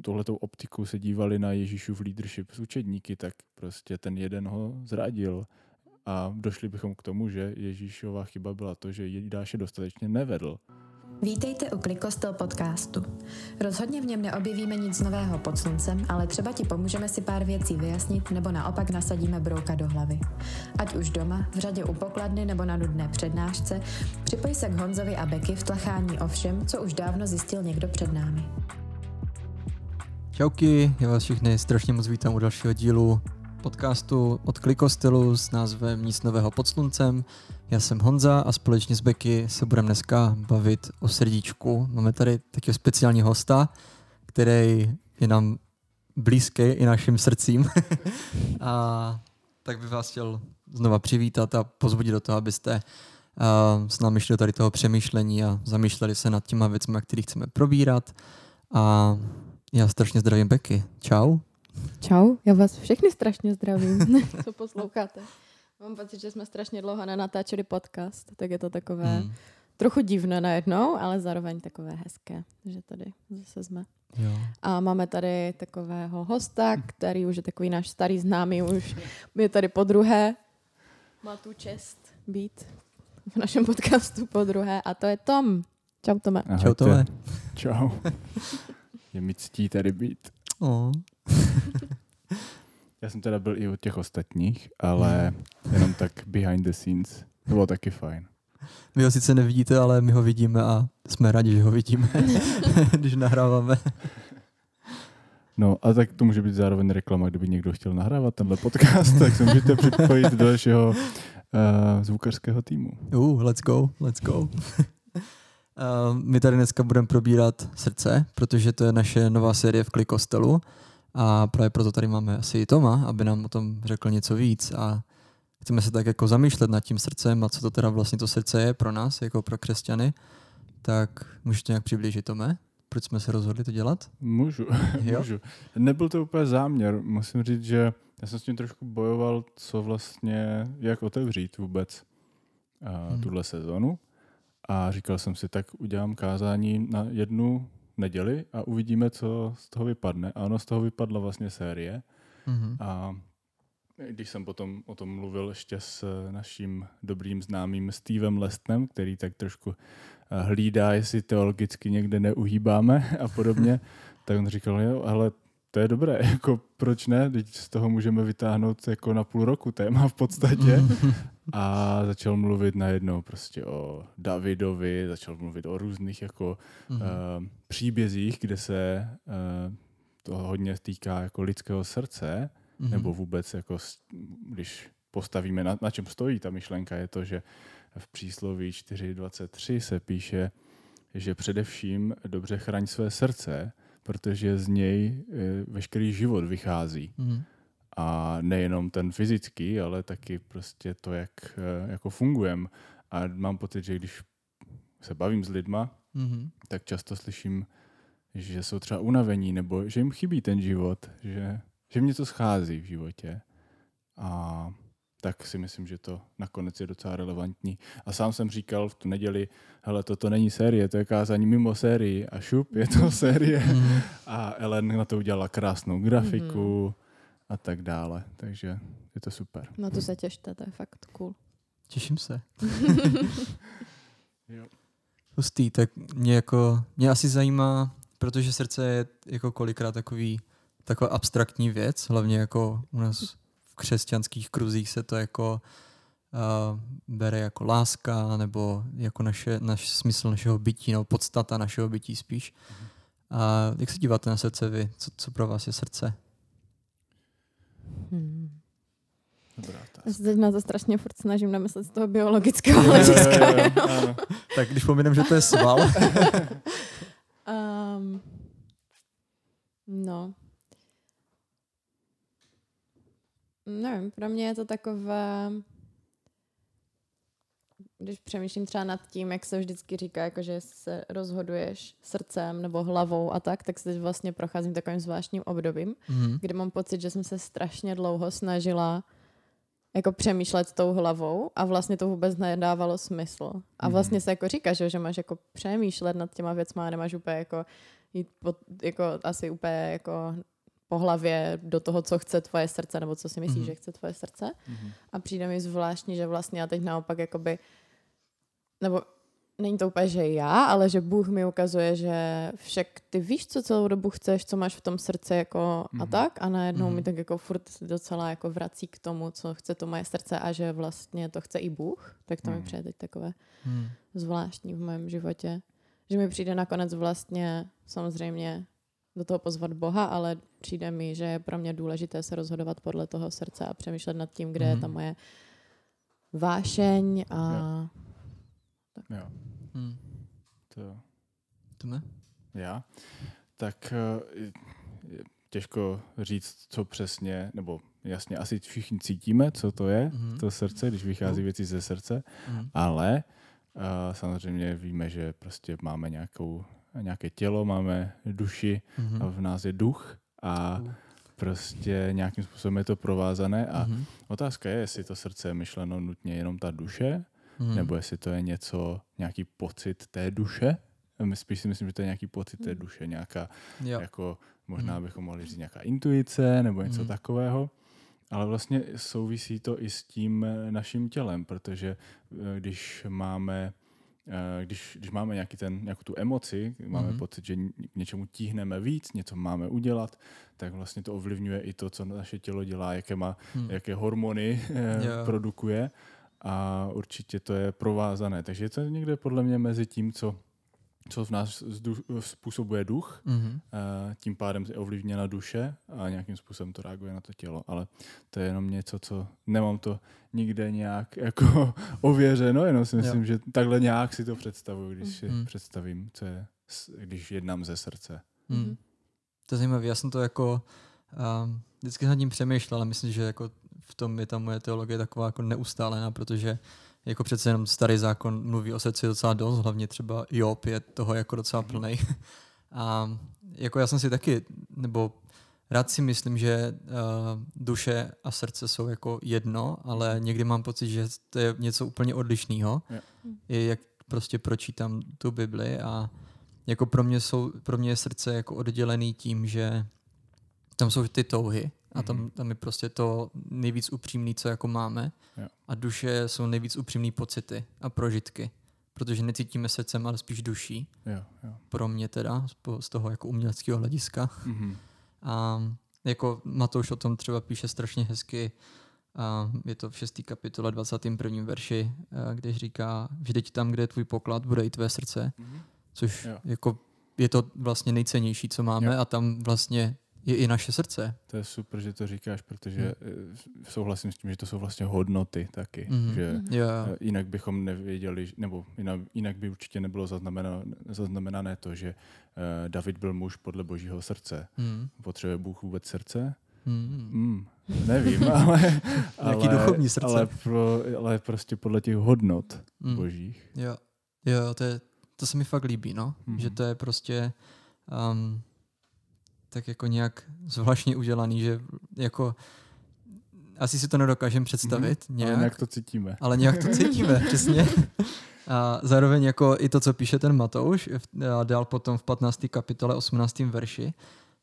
tohletou optikou se dívali na Ježíšův leadership s učedníky, tak prostě ten jeden ho zradil. A došli bychom k tomu, že Ježíšova chyba byla to, že Jidáše dostatečně nevedl. Vítejte u Klikostel podcastu. Rozhodně v něm neobjevíme nic nového pod sluncem, ale třeba ti pomůžeme si pár věcí vyjasnit nebo naopak nasadíme brouka do hlavy. Ať už doma, v řadě u pokladny nebo na nudné přednášce, připoj se k Honzovi a Beky v tlachání o všem, co už dávno zjistil někdo před námi. Čauky, já vás všechny strašně moc vítám u dalšího dílu podcastu od Klikostelu s názvem Nic nového pod sluncem. Já jsem Honza a společně s Beky se budeme dneska bavit o srdíčku. Máme tady takového speciálního hosta, který je nám blízký i našim srdcím. a tak bych vás chtěl znova přivítat a pozvodit do toho, abyste uh, s námi šli do tady toho přemýšlení a zamýšleli se nad těma věcmi, které chceme probírat. A já strašně zdravím Beky. Čau. Čau, já vás všechny strašně zdravím, co posloucháte. Mám pocit, že jsme strašně dlouho nenatáčeli podcast, tak je to takové hmm. trochu divné najednou, ale zároveň takové hezké, že tady zase jsme. Jo. A máme tady takového hosta, který už je takový náš starý známý, už je tady po druhé. Má tu čest být v našem podcastu po druhé a to je Tom. Čau Tome. Ahojte. Čau Tome. Čau. Je mi ctí tady být. Oh. Já jsem teda byl i u těch ostatních, ale jenom tak behind the scenes. To bylo taky fajn. Vy ho sice nevidíte, ale my ho vidíme a jsme rádi, že ho vidíme, když nahráváme. No a tak to může být zároveň reklama, kdyby někdo chtěl nahrávat tenhle podcast, tak se můžete připojit do našeho uh, zvukařského týmu. Uh, let's go, let's go. My tady dneska budeme probírat srdce, protože to je naše nová série v Klikostelu. A právě proto tady máme asi i Toma, aby nám o tom řekl něco víc a chceme se tak jako zamýšlet nad tím srdcem a co to teda vlastně to srdce je pro nás, jako pro křesťany. Tak můžete nějak přiblížit Tome? Proč jsme se rozhodli to dělat? Můžu, můžu. Nebyl to úplně záměr. Musím říct, že já jsem s tím trošku bojoval, co vlastně, jak otevřít vůbec uh, hmm. tuhle sezonu. A říkal jsem si, tak udělám kázání na jednu neděli a uvidíme, co z toho vypadne. A ono z toho vypadla vlastně série. Mm-hmm. A když jsem potom o tom mluvil ještě s naším dobrým známým Stevem Lestnem, který tak trošku eh, hlídá, jestli teologicky někde neuhýbáme a podobně, tak on říkal, jo, ale to je dobré, jako proč ne, teď z toho můžeme vytáhnout jako na půl roku téma v podstatě. A začal mluvit najednou prostě o Davidovi, začal mluvit o různých jako mm-hmm. uh, příbězích, kde se uh, to hodně týká jako lidského srdce, mm-hmm. nebo vůbec jako, když postavíme, na, na čem stojí ta myšlenka, je to, že v přísloví 4.23 se píše, že především dobře chraň své srdce, protože z něj uh, veškerý život vychází. Mm-hmm. A nejenom ten fyzický, ale taky prostě to, jak eh, jako fungujeme. A mám pocit, že když se bavím s lidma, mm-hmm. tak často slyším, že jsou třeba unavení, nebo že jim chybí ten život, že, že jim něco schází v životě. A tak si myslím, že to nakonec je docela relevantní. A sám jsem říkal v tu neděli, hele, toto není série, to je kázání mimo sérii. A šup, je to série. Mm-hmm. A Ellen na to udělala krásnou grafiku. Mm-hmm a tak dále. Takže je to super. No to se těšte, to je fakt cool. Těším se. jo. Hustý, tak mě jako, mě asi zajímá, protože srdce je jako kolikrát takový, taková abstraktní věc, hlavně jako u nás křesťanských kruzích se to jako uh, bere jako láska nebo jako naše, naš smysl našeho bytí, nebo podstata našeho bytí spíš. Mhm. A jak se díváte na srdce vy? Co, co pro vás je srdce? Hmm. Já se teď na to strašně furt snažím namyslet z toho biologického hlediska. tak když pominem, že to je sval. um, no. Nevím, pro mě je to takové když přemýšlím třeba nad tím, jak se vždycky říká, jako že se rozhoduješ srdcem nebo hlavou a tak, tak se teď vlastně procházím takovým zvláštním obdobím, mm-hmm. kde mám pocit, že jsem se strašně dlouho snažila jako přemýšlet tou hlavou a vlastně to vůbec nedávalo smysl. A mhm. vlastně se jako říká, že, že máš jako přemýšlet nad těma věcma a nemáš úplně jako jít pod, jako asi úplně jako po hlavě do toho, co chce tvoje srdce, nebo co si myslíš, mm. že chce tvoje srdce. Mm. A přijde mi zvláštní, že vlastně já teď naopak jakoby, nebo není to úplně, že já, ale že Bůh mi ukazuje, že však ty víš, co celou dobu chceš, co máš v tom srdci jako mm. a mhm. tak a najednou mm. mi tak jako furt docela jako vrací k tomu, co chce to moje srdce a že vlastně to chce i Bůh, tak to mm. mi mhm. přijde teď takové mm. zvláštní v mém životě. Že mi přijde nakonec vlastně samozřejmě do toho pozvat Boha, ale přijde mi, že je pro mě důležité se rozhodovat podle toho srdce a přemýšlet nad tím, kde mm. je ta mhm. moje vášeň a... Jo. Tak. Jo. Hmm. To... To ne? Já? Tak eh, těžko říct, co přesně, nebo jasně, asi všichni cítíme, co to je, mm to srdce, když vychází no. věci ze srdce, mm ale uh, samozřejmě víme, že prostě máme nějakou nějaké tělo, máme duši mm-hmm. a v nás je duch a prostě nějakým způsobem je to provázané a mm-hmm. otázka je, jestli to srdce je myšleno nutně jenom ta duše, mm-hmm. nebo jestli to je něco, nějaký pocit té duše. Spíš si myslím, že to je nějaký pocit té mhm. duše, nějaká, jo. jako možná mm-hmm. bychom mohli říct nějaká intuice nebo něco mm-hmm. takového. Ale vlastně souvisí to i s tím naším tělem, protože eh, když máme když, když máme nějaký ten, nějakou tu emoci, máme mm-hmm. pocit, že k něčemu tíhneme víc, něco máme udělat, tak vlastně to ovlivňuje i to, co naše tělo dělá, jaké, má, mm. jaké hormony yeah. produkuje a určitě to je provázané. Takže je to někde podle mě mezi tím, co co v nás způsobuje duch, mm-hmm. tím pádem je ovlivněna duše a nějakým způsobem to reaguje na to tělo. Ale to je jenom něco, co nemám to nikde nějak jako ověřeno, jenom si myslím, jo. že takhle nějak si to představuju, když si mm-hmm. představím, co je, když jednám ze srdce. Mm. To je zajímavé, já jsem to jako um, vždycky nad tím přemýšlel, ale myslím, že jako v tom je ta moje teologie taková jako neustálená, protože jako přece jenom starý zákon mluví o srdci docela dost, hlavně třeba Job je toho jako docela plný. A jako já jsem si taky, nebo rád si myslím, že uh, duše a srdce jsou jako jedno, ale někdy mám pocit, že to je něco úplně odlišného. Yeah. I jak prostě pročítám tu Bibli a jako pro mě, jsou, pro mě je srdce jako oddělený tím, že tam jsou ty touhy, a tam, mhm. tam je prostě to nejvíc upřímný, co jako máme. Jo. A duše jsou nejvíc upřímný pocity a prožitky. Protože necítíme srdcem, ale spíš duší. Jo, jo. Pro mě teda, z toho jako uměleckého hlediska. Mm-hmm. A jako Matouš o tom třeba píše strašně hezky, a je to v 6. kapitole 21. verši, kde říká, vždyť tam, kde je tvůj poklad, bude i tvé srdce. Mm-hmm. Což jo. jako je to vlastně nejcennější, co máme jo. a tam vlastně je i naše srdce. To je super, že to říkáš, protože hmm. souhlasím s tím, že to jsou vlastně hodnoty taky. Hmm. Že yeah. Mhm. Jinak bychom nevěděli, nebo jinak, jinak by určitě nebylo zaznamenané, zaznamenané to, že uh, David byl muž podle božího srdce. Hmm. Potřebuje Bůh vůbec srdce? Hmm. Mm, nevím, ale, ale, duchovní srdce. Ale, pro, ale prostě podle těch hodnot hmm. božích. Jo, jo to, je, to se mi fakt líbí, no. Hmm. Že to je prostě um, tak jako nějak zvláštně udělaný, že jako asi si to nedokážeme představit. Mm-hmm. Nějak, ale nějak to cítíme. Ale nějak to cítíme, přesně. A zároveň jako i to, co píše ten Matouš, a dál potom v 15. kapitole 18. verši,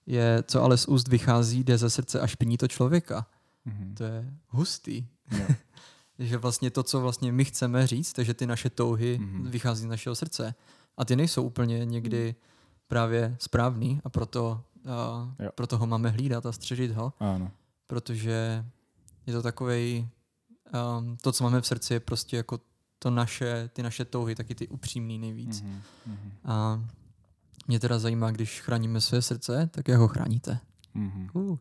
je, co ale z úst vychází, jde ze srdce a špiní to člověka. Mm-hmm. To je hustý. Yeah. že vlastně to, co vlastně my chceme říct, takže ty naše touhy mm-hmm. vychází z našeho srdce. A ty nejsou úplně někdy právě správný a proto a proto ho máme hlídat a střežit ho. Ano. Protože je to takový um, to, co máme v srdci, je prostě jako to naše, ty naše touhy, taky ty upřímný nejvíc. Mm-hmm. A mě teda zajímá, když chráníme své srdce, tak jak ho chráníte? Mm-hmm. Uh.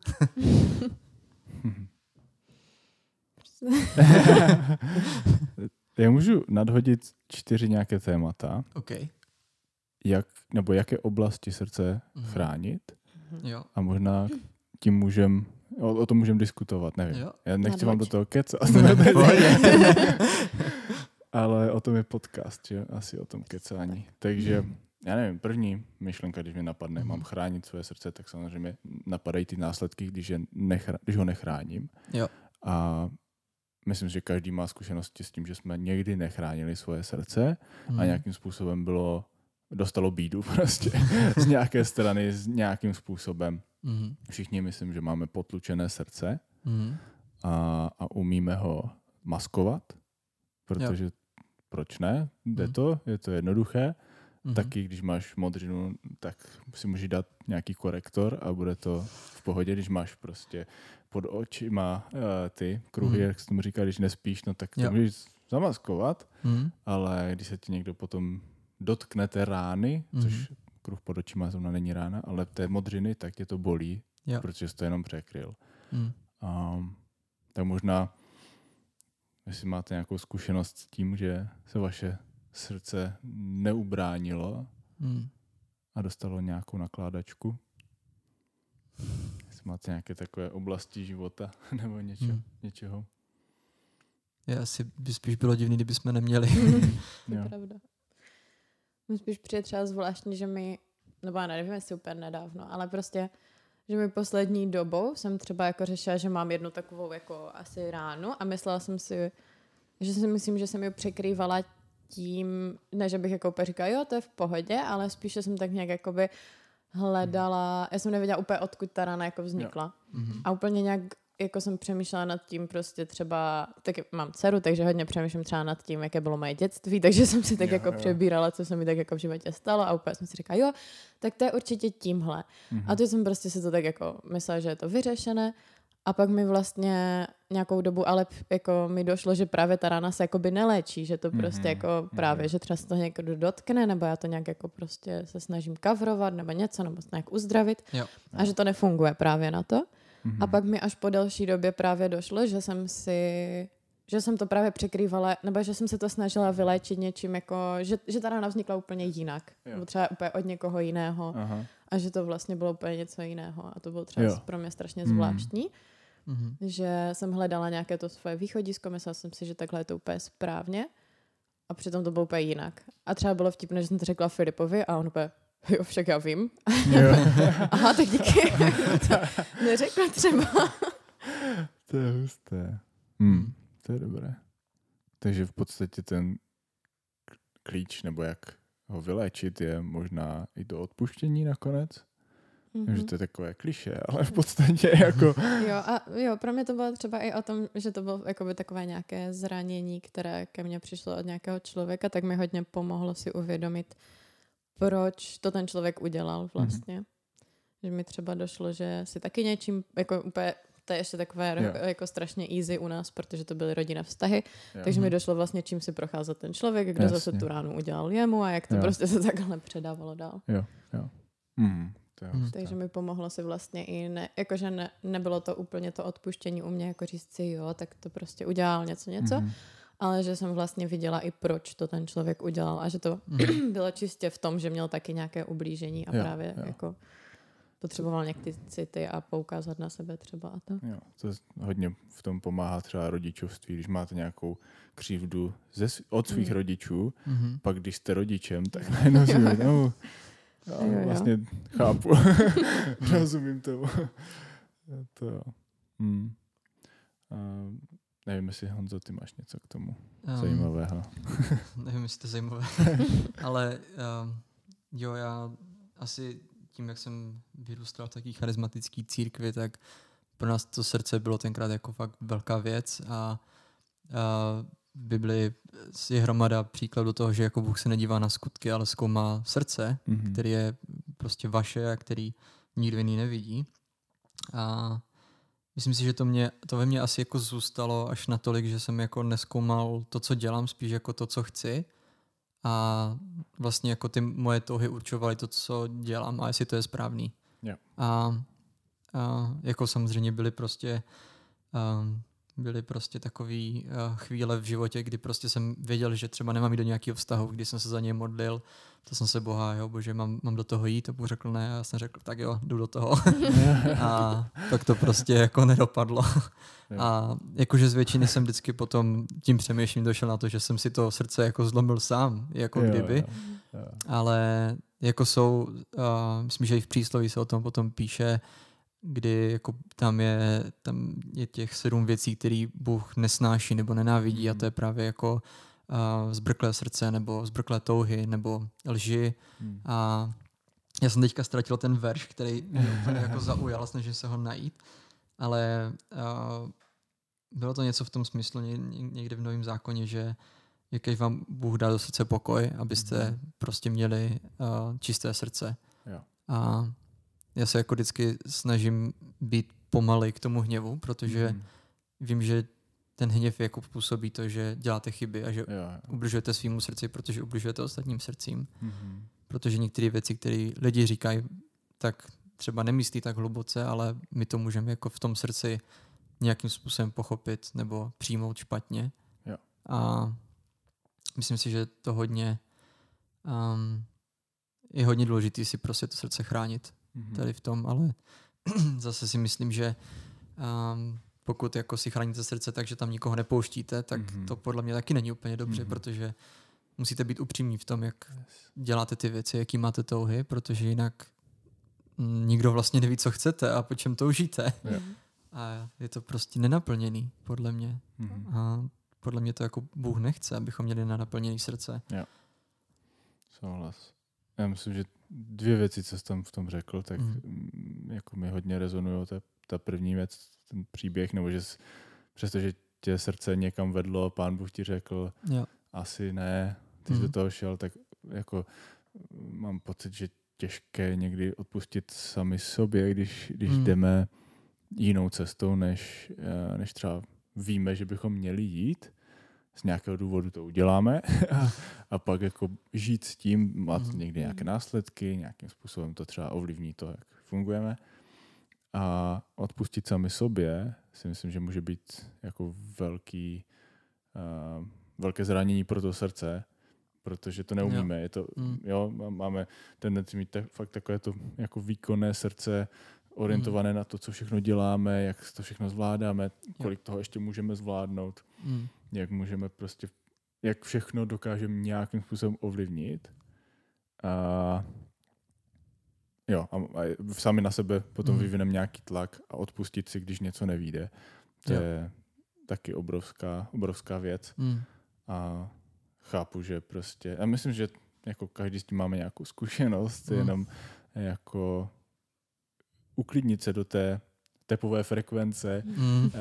Já můžu nadhodit čtyři nějaké témata. Okay. Jak, nebo jaké oblasti srdce mm-hmm. chránit. Jo. A možná tím můžem, o, o tom můžeme diskutovat, nevím. Jo. Já nechci vám do toho kecat. Ale o tom je podcast, že? Asi o tom kecání. Takže já nevím, první myšlenka, když mě napadne, mm. mám chránit své srdce, tak samozřejmě napadají ty následky, když, je nechra- když ho nechráním. Jo. A myslím, že každý má zkušenosti s tím, že jsme někdy nechránili svoje srdce mm. a mhm. nějakým způsobem bylo dostalo bídu prostě z nějaké strany, s nějakým způsobem. Mm-hmm. Všichni myslím, že máme potlučené srdce Mm-hmm. a, a umíme ho maskovat, protože jo. proč ne? Jde Mhm. to, je to jednoduché. Mm-hmm. Taky když máš modřinu, tak si můžeš dát nějaký korektor a bude to v pohodě, když máš prostě pod očima uh, ty kruhy, Mhm. jak se tomu říká, když nespíš, no tak to Jo. můžeš zamaskovat, Mm-hmm. ale když se ti někdo potom dotkne té rány, Mhm. což kruh pod očima zrovna není rána, ale té modřiny, tak tě to bolí, Jo. protože jsi to jenom překryl. Mm. Um, tak možná, jestli máte nějakou zkušenost s tím, že se vaše srdce neubránilo Mm. a dostalo nějakou nakládačku. Jestli máte nějaké takové oblasti života nebo něčo, Mm. něčeho. Je asi by spíš bylo divný, kdyby jsme neměli. To je Jo. pravda. Mi spíš přijde třeba zvláštní, že mi, nebo já nevím, jestli úplně nedávno, ale prostě, že mi poslední dobou jsem třeba jako řešila, že mám jednu takovou jako asi ránu a myslela jsem si, že si myslím, že jsem ji překrývala tím, ne, že bych jako úplně říkala, jo, to je v pohodě, ale spíše jsem tak nějak jakoby hledala, já jsem nevěděla úplně, odkud ta rána jako vznikla. Mhm. A úplně nějak jako jsem přemýšlela nad tím prostě třeba, taky mám dceru, takže hodně přemýšlím třeba nad tím, jaké bylo moje dětství, takže jsem si tak Jo, jako jo. přebírala, co se mi tak jako v životě stalo a úplně jsem si říkala, jo, tak to je určitě tímhle. Mhm. A to jsem prostě si to tak jako myslela, že je to vyřešené a pak mi vlastně nějakou dobu, ale jako mi došlo, že právě ta rána se jakoby neléčí, že to prostě Mhm, jako právě, mhm. že třeba se to někdo dotkne, nebo já to nějak jako prostě se snažím kavrovat, nebo něco, nebo se nějak uzdravit Jo. a že to nefunguje právě na to. Mhm. A pak mi až po delší době právě došlo, že jsem si že jsem to právě překrývala, nebo že jsem se to snažila vyléčit něčím, jako, že, že ta rána vznikla úplně jinak. Jo. Nebo třeba úplně od někoho jiného. Aha. A že to vlastně bylo úplně něco jiného. A to bylo třeba Jo. pro mě strašně Mm. zvláštní, Mhm. že jsem hledala nějaké to svoje východisko, myslela jsem si, že takhle je to úplně správně. A přitom to bylo úplně jinak. A třeba bylo vtipné, že jsem to řekla Filipovi a on úplně, jo, však já vím. Jo. Aha, tak díky. to neřekla třeba. to je husté. Hmm. To je dobré. Takže v podstatě ten klíč, nebo jak ho vyléčit, je možná i to odpuštění nakonec. Mm-hmm. Že to je takové kliše, ale v podstatě jako... Jo, a jo, pro mě to bylo třeba i o tom, že to bylo jakoby takové nějaké zranění, které ke mně přišlo od nějakého člověka, tak mi hodně pomohlo si uvědomit, proč to ten člověk udělal vlastně. Mm-hmm. Že mi třeba došlo, že si taky něčím, jako úplně, to je ještě takové Jo. jako, strašně easy u nás, protože to byly rodinné vztahy, Jo. takže mi došlo vlastně, čím si procházel ten člověk, kdo Jasně. zase tu ránu udělal jemu a jak to Jo. prostě se takhle předávalo dál. Jo, jo. Hmm. To je Mhm. husté. Takže mi pomohlo si vlastně i ne, jakože ne, nebylo to úplně to odpuštění u mě, jako říct si jo, tak to prostě udělal něco, něco, Mhm. Ale že jsem vlastně viděla i proč to ten člověk udělal a že to Mhm. bylo čistě v tom, že měl taky nějaké ublížení a Jo, právě jo. jako potřeboval nějak ty city a poukázat na sebe třeba a to. Jo, to hodně v tom pomáhá třeba rodičovství, když máte nějakou křivdu ze, od svých Mm. rodičů, Mhm. pak když jste rodičem, tak najednou si no, Jo, já jo. vlastně chápu, rozumím tomu. to. Hmm. A nevím, jestli Honzo, ty máš něco k tomu Um, zajímavého. Nevím, jestli to zajímavé. Ale um, jo, já asi tím, jak jsem vyrůstal v takové charismatické církvi, tak pro nás to srdce bylo tenkrát jako fakt velká věc a, a v Bibli je hromada příkladů toho, že jako Bůh se nedívá na skutky, ale zkoumá srdce, Mhm. který je prostě vaše a který nikdo jiný nevidí. A myslím si, že to, mě, to ve mně asi jako zůstalo až natolik, že jsem jako neskoumal to, co dělám, spíš jako to, co chci. A vlastně jako ty moje touhy určovaly to, co dělám a jestli to je správný. Jo. A, a jako samozřejmě byly prostě um, byly prostě takové uh, chvíle v životě, kdy prostě jsem věděl, že třeba nemám jít do nějakého vztahu, kdy jsem se za něj modlil, to jsem se boha, jo, bože, mám, mám do toho jít, a Bůh řekl ne, a já jsem řekl, tak jo, jdu do toho. a tak to prostě jako nedopadlo. A jakože z většiny jsem vždycky potom tím přemýšlím došel na to, že jsem si to srdce jako zlomil sám, jako Jo, kdyby. jo, jo. Ale jako jsou, uh, myslím, že i v přísloví se o tom potom píše, kdy jako tam je, tam je těch sedm věcí, které Bůh nesnáší nebo nenávidí a to je právě jako uh, zbrklé srdce nebo zbrklé touhy nebo lži. Hmm. A já jsem teďka ztratil ten verš, který mě úplně jako zaujal, snažím se ho najít, ale uh, bylo to něco v tom smyslu někde v Novém zákoně, že jaký vám Bůh dá do srdce pokoj, abyste mm. prostě měli uh, čisté srdce. Jo. A já se jako vždycky snažím být pomalej k tomu hněvu, protože mm. vím, že ten hněv jako působí to, že děláte chyby a že jo, jo. ubližujete svýmu srdci, protože ubližujete ostatním srdcím. Mm-hmm. Protože některé věci, které lidi říkají, tak třeba nemyslí tak hluboce, ale my to můžeme jako v tom srdci nějakým způsobem pochopit nebo přijmout špatně. Jo. A myslím si, že to hodně um, je hodně důležité si prostě to srdce chránit. Tady v tom, ale zase si myslím, že um, pokud jako si chráníte srdce tak, že tam nikoho nepouštíte, tak mm-hmm. to podle mě taky není úplně dobře, mm-hmm. protože musíte být upřímní v tom, jak děláte ty věci, jaký máte touhy, protože jinak nikdo vlastně neví, co chcete a po čem toužíte. Yeah. A je to prostě nenaplněný, podle mě. Mm-hmm. A podle mě to jako Bůh nechce, abychom měli na naplněný srdce. Jo. Souhlas. Já myslím, že dvě věci, co jsi tam v tom řekl, tak mm. jako mi hodně rezonují. Ta, ta první věc, ten příběh, nebo že jsi, přestože tě srdce někam vedlo, pán Bůh ti řekl, jo. asi ne, ty mm. jsi do mhm. toho šel, tak jako mám pocit, že těžké někdy odpustit sami sobě, když, když mm. jdeme jinou cestou, než, eh, než třeba víme, že bychom měli jít, z nějakého důvodu to uděláme a, pak jako žít s tím, má to mhm. někdy nějaké následky, nějakým způsobem to třeba ovlivní to, jak fungujeme. A odpustit sami sobě si myslím, že může být jako velký, uh, velké zranění pro to srdce, protože to neumíme. Jo. Je to, mm. jo, máme tendenci mít te, fakt takové to jako výkonné srdce, orientované mm. na to, co všechno děláme, jak to všechno zvládáme, kolik jo. toho ještě můžeme zvládnout, mm. jak můžeme prostě, jak všechno dokážeme nějakým způsobem ovlivnit. A jo, a, a sami na sebe potom mm. vyvineme nějaký tlak a odpustit si, když něco nevíde. To jo. je taky obrovská, obrovská věc. Mm. A chápu, že prostě, a myslím, že jako každý s tím máme nějakou zkušenost, mm. jenom jako uklidnit se do té tepové frekvence, mm. eh,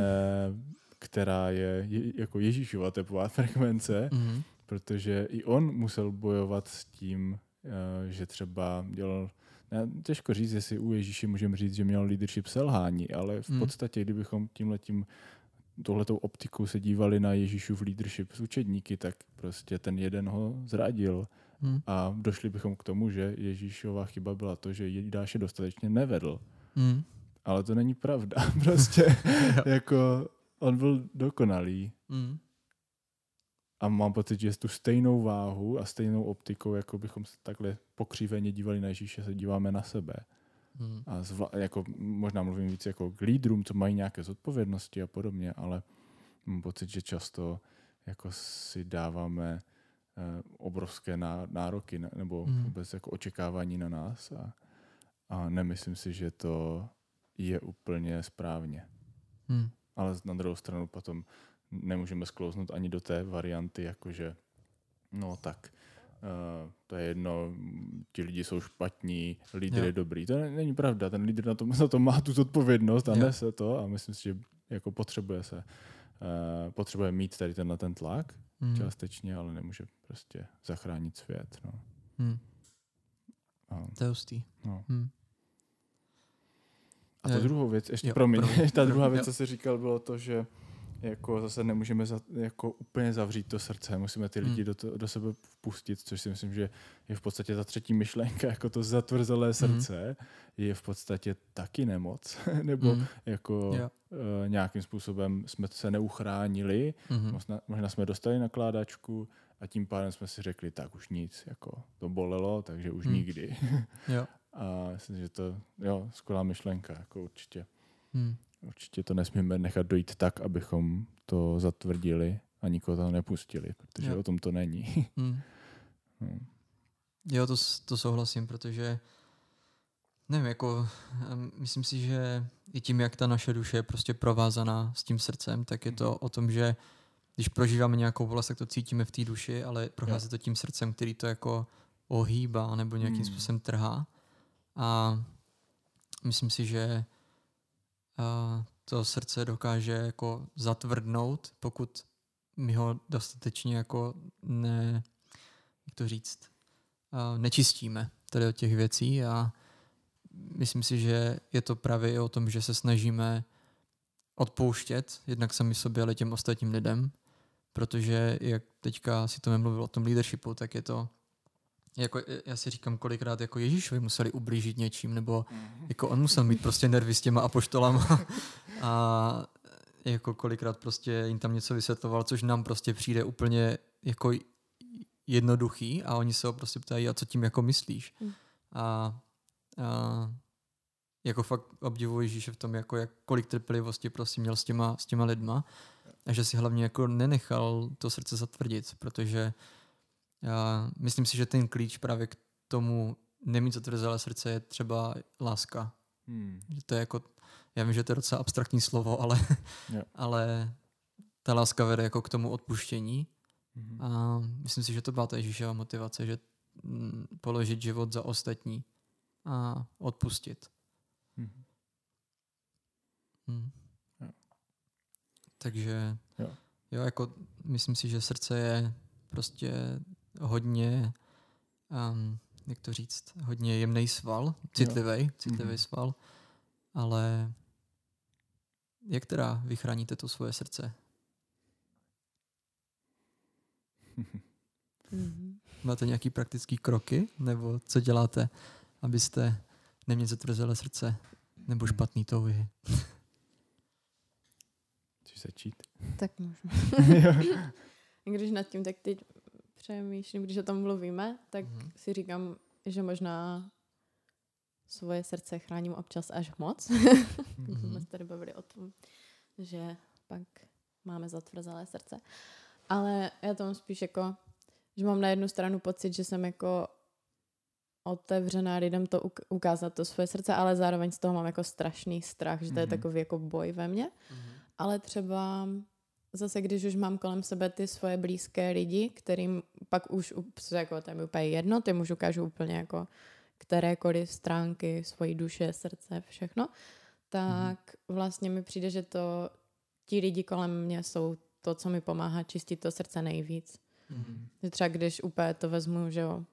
která je, je jako Ježíšova tepová frekvence, mm. protože i on musel bojovat s tím, eh, že třeba dělal ne, těžko říct, jestli u Ježíše můžeme říct, že měl leadership selhání, ale v mm. podstatě, kdybychom tímhletím tohletou optikou se dívali na Ježíšův leadership s učedníky, tak prostě ten jeden ho zradil. Hmm. A došli bychom k tomu, že Ježíšova chyba byla to, že Jidáše dostatečně nevedl. Hmm. Ale to není pravda. Prostě jako on byl dokonalý. Hmm. A mám pocit, že tu stejnou váhu a stejnou optikou, jako bychom se takhle pokříveně dívali na Ježíše, se díváme na sebe. Hmm. A zvla, jako, možná mluvím víc jako k lídrům, co mají nějaké zodpovědnosti a podobně, ale mám pocit, že často jako si dáváme eh, obrovské nároky nebo hmm. vůbec jako očekávání na nás a, a nemyslím si, že to je úplně správně. Hmm. Ale na druhou stranu potom nemůžeme sklouznout ani do té varianty, jakože no tak Uh, to je jedno, ti lidi jsou špatní, lídr je dobrý. To není pravda, ten lídr na to, na to má tu zodpovědnost a jo. nese to a myslím si, že jako potřebuje se, uh, potřebuje mít tady tenhle ten tlak mm. částečně, ale nemůže prostě zachránit svět. No. Mm. A, to je hustý. No. Mm. A ta druhou věc, ještě jo, promiň, promiň, ta druhá věc, jo. co jsi říkal, bylo to, že jako zase nemůžeme za, jako úplně zavřít to srdce, musíme ty lidi hmm. do, to, do sebe vpustit, což si myslím, že je v podstatě ta třetí myšlenka, jako to zatvrzelé hmm. srdce hmm. je v podstatě taky nemoc, nebo hmm. jako yeah. uh, nějakým způsobem jsme se neuchránili, hmm. možná, možná jsme dostali nakládačku a tím pádem jsme si řekli, tak už nic, jako to bolelo, takže už hmm. nikdy. jo. A myslím, že to, jo, skvělá myšlenka, jako určitě. Hmm. Určitě to nesmíme nechat dojít tak, abychom to zatvrdili a nikoho tam nepustili, protože jo. o tom to není. Hmm. no. Jo, to, to souhlasím, protože nevím, jako myslím si, že i tím, jak ta naše duše je prostě provázaná s tím srdcem, tak je to o tom, že když prožíváme nějakou bolest, tak to cítíme v té duši, ale prochází to tím srdcem, který to jako ohýbá nebo nějakým hmm. způsobem trhá. A myslím si, že a to srdce dokáže jako zatvrdnout, pokud my ho dostatečně jako ne, jak to říct, a nečistíme tady od těch věcí a myslím si, že je to právě i o tom, že se snažíme odpouštět jednak sami sobě, ale těm ostatním lidem, protože jak teďka si to mluvil o tom leadershipu, tak je to jako, já si říkám kolikrát, jako Ježíšovi museli ublížit něčím, nebo mm-hmm. jako on musel mít prostě nervy s těma apoštolama a jako kolikrát prostě jim tam něco vysvětloval, což nám prostě přijde úplně jako jednoduchý a oni se ho prostě ptají, a co tím jako myslíš? Mm. A, a jako fakt obdivuji Ježíše v tom, jako jak kolik trpělivosti prostě měl s těma, s těma lidma a že si hlavně jako nenechal to srdce zatvrdit, protože já myslím si, že ten klíč právě k tomu nemít zatvrzelé srdce je třeba láska. Hmm. To je jako, já vím, že to je docela abstraktní slovo, ale, yeah. ale ta láska vede jako k tomu odpuštění. Hmm. A myslím si, že to byla ta Ježíšova motivace, že mm, položit život za ostatní a odpustit. Hmm. Hmm. Takže jo. jo, jako myslím si, že srdce je prostě hodně, um, jak to říct, hodně jemný sval, citlivý, citlivý mm-hmm. sval, ale jak teda vychráníte to svoje srdce? Mm-hmm. Máte nějaký praktický kroky, nebo co děláte, abyste neměli zatvrzelé srdce nebo mhm. špatný touhy? Chceš začít? Tak můžu. Když nad tím tak teď přemýšlím, když o tom mluvíme, tak mm-hmm. si říkám, že možná svoje srdce chráním občas až moc. mm-hmm. jsme se tady bavili o tom, že pak máme zatvrzelé srdce. Ale já to mám spíš jako, že mám na jednu stranu pocit, že jsem jako otevřená lidem to ukázat, to svoje srdce, ale zároveň z toho mám jako strašný strach, že to mm-hmm. je mhm. takový jako boj ve mně. Mm-hmm. Ale třeba zase, když už mám kolem sebe ty svoje blízké lidi, kterým pak už jako, to je úplně jedno, ty už ukážu úplně jako kterékoliv stránky svojí duše, srdce, všechno, tak mm. vlastně mi přijde, že to ti lidi kolem mě jsou to, co mi pomáhá čistit to srdce nejvíc. Mm. Že třeba když úplně to vezmu, že jo,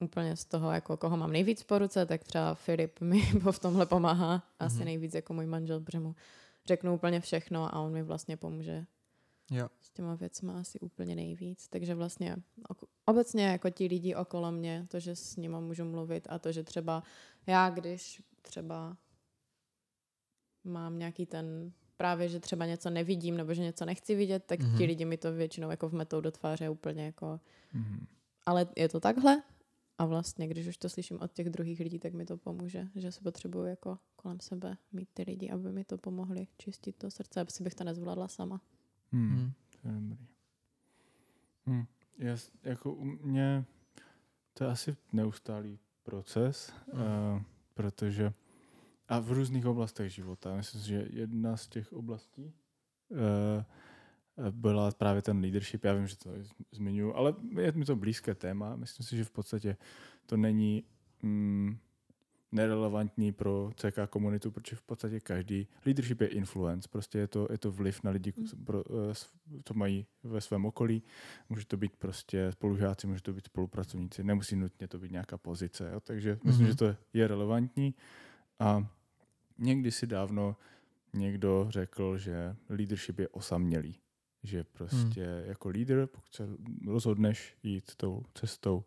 úplně z toho, jako koho mám nejvíc po ruce, tak třeba Filip mi v tomhle pomáhá asi mm. nejvíc jako můj manžel, protože mu řeknu úplně všechno a on mi vlastně pomůže jo. s těma věcmi asi úplně nejvíc. Takže vlastně obecně jako ti lidi okolo mě, to, že s nima můžu mluvit a to, že třeba já, když třeba mám nějaký ten právě, že třeba něco nevidím nebo že něco nechci vidět, tak mm-hmm. ti lidi mi to většinou jako vmetou do tváře úplně jako mm-hmm. ale je to takhle a vlastně, když už to slyším od těch druhých lidí, tak mi to pomůže, že se potřebuju jako kolem sebe mít ty lidi, aby mi to pomohli čistit to srdce, aby si bych to nezvládla sama. Hmm. hmm. To je dobrý. Hmm. Já, jako u mě to je asi neustálý proces, hmm. uh, protože a v různých oblastech života. Myslím si, že jedna z těch oblastí uh, byla právě ten leadership. Já vím, že to zmiňuji, ale je mi to blízké téma. Myslím si, že v podstatě to není mm, nerelevantní pro CK komunitu, protože v podstatě každý leadership je influence, prostě je to, je to vliv na lidi, mm. pro, co mají ve svém okolí. Může to být prostě spolužáci, může to být spolupracovníci, nemusí nutně to být nějaká pozice. Jo? Takže mm-hmm. myslím, že to je relevantní. A někdy si dávno někdo řekl, že leadership je osamělý že prostě hmm. jako lídr, pokud se rozhodneš jít tou cestou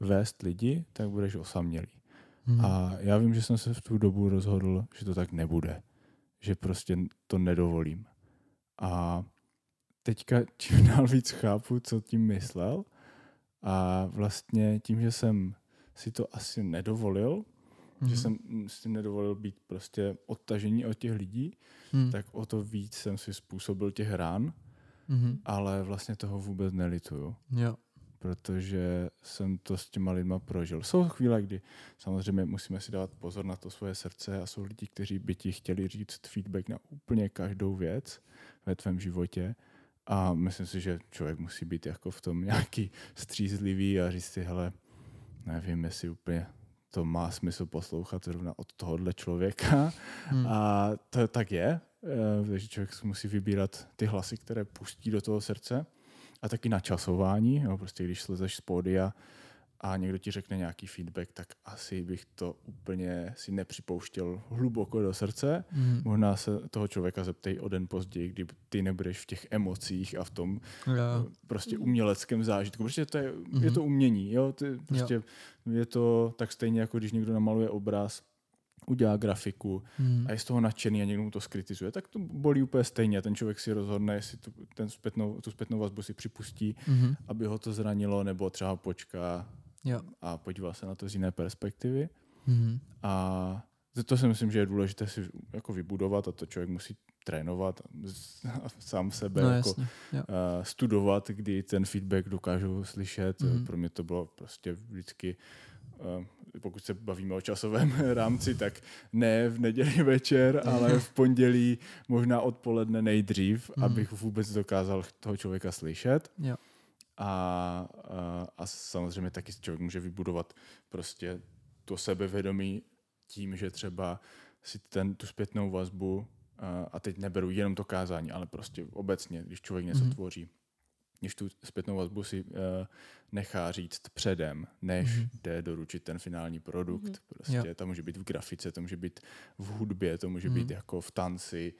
vést lidi, tak budeš osamělý. Hmm. A já vím, že jsem se v tu dobu rozhodl, že to tak nebude. Že prostě to nedovolím. A teďka čím dál víc chápu, co tím myslel. A vlastně tím, že jsem si to asi nedovolil, mm-hmm. že jsem si nedovolil být prostě odtažení od těch lidí, mm. tak o to víc jsem si způsobil těch rán mm-hmm. ale vlastně toho vůbec nelituju. Jo. Protože jsem to s těma lidma prožil. Jsou chvíle, kdy samozřejmě musíme si dát pozor na to svoje srdce a jsou lidi, kteří by ti chtěli říct feedback na úplně každou věc ve tvém životě, A myslím si, že člověk musí být jako v tom nějaký střízlivý a říct si, hele, nevím, jestli úplně to má smysl poslouchat zrovna od tohohle člověka. Hmm. A to tak je, eh, takže člověk musí vybírat ty hlasy, které pustí do toho srdce a taky načasování. Jo, prostě když slezeš z pódia, a někdo ti řekne nějaký feedback, tak asi bych to úplně si nepřipouštěl hluboko do srdce. Mm. Možná se toho člověka zeptej o den později, kdy ty nebudeš v těch emocích a v tom yeah. prostě uměleckém zážitku. Protože to je, mm. je to umění. Jo? Ty, prostě yeah. Je to tak stejně, jako když někdo namaluje obraz, udělá grafiku hmm. a je z toho nadšený a někdo mu to skritizuje, tak to bolí úplně stejně. Ten člověk si rozhodne, jestli tu, ten zpětnou, tu zpětnou vazbu si připustí, hmm. aby ho to zranilo, nebo třeba počká jo. a podíval se na to z jiné perspektivy. Mm-hmm. A to si myslím, že je důležité si jako vybudovat a to člověk musí trénovat sám sebe, no, jako, uh, studovat, kdy ten feedback dokážu slyšet. Mm-hmm. Pro mě to bylo prostě vždycky uh, pokud se bavíme o časovém rámci, tak ne v neděli večer, ale v pondělí, možná odpoledne nejdřív, mm. abych vůbec dokázal toho člověka slyšet. Jo. A, a, a samozřejmě taky člověk může vybudovat prostě to sebevědomí tím, že třeba si ten, tu zpětnou vazbu, a, a teď neberu jenom to kázání, ale prostě obecně, když člověk něco mm-hmm. tvoří, když tu zpětnou vazbu si uh, nechá říct předem, než mm-hmm. jde doručit ten finální produkt. Mm-hmm. Prostě jo. to může být v grafice, to může být v hudbě, to může mm-hmm. být jako v tanci,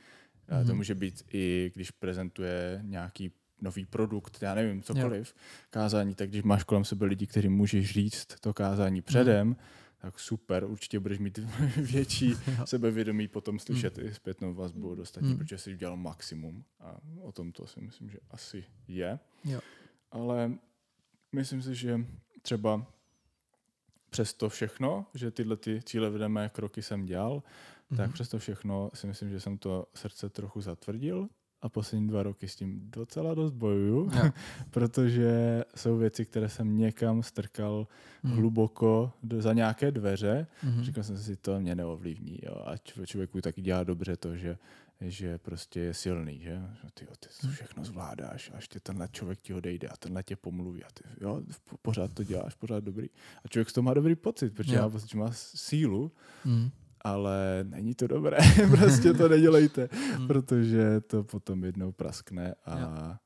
mm-hmm. to mhm. může být i když prezentuje nějaký nový produkt, já nevím, cokoliv, jo. kázání, tak když máš kolem sebe lidi, kteří můžeš říct to kázání předem, mm. tak super, určitě budeš mít větší sebevědomí potom slyšet mm. i zpětnou vazbu od ostatních, mm. protože jsi udělal maximum a o tom to si myslím, že asi je. Jo. Ale myslím si, že třeba přes to všechno, že tyhle ty cíle vedeme kroky jsem dělal, mm-hmm. tak přes to všechno si myslím, že jsem to srdce trochu zatvrdil a poslední dva roky s tím docela dost bojuju, protože jsou věci, které jsem někam strkal mm. hluboko do, za nějaké dveře. Mm. Říkal jsem si, to mě neovlivní. Jo. A člověku taky dělá dobře to, že že prostě je silný, že ty, ty to mhm. všechno zvládáš a ještě tenhle člověk ti odejde a tenhle tě pomluví a ty, jo, pořád to děláš, pořád dobrý. A člověk z toho má dobrý pocit, protože pocit, že má sílu mm ale není to dobré, prostě to nedělejte, hmm. protože to potom jednou praskne a, a,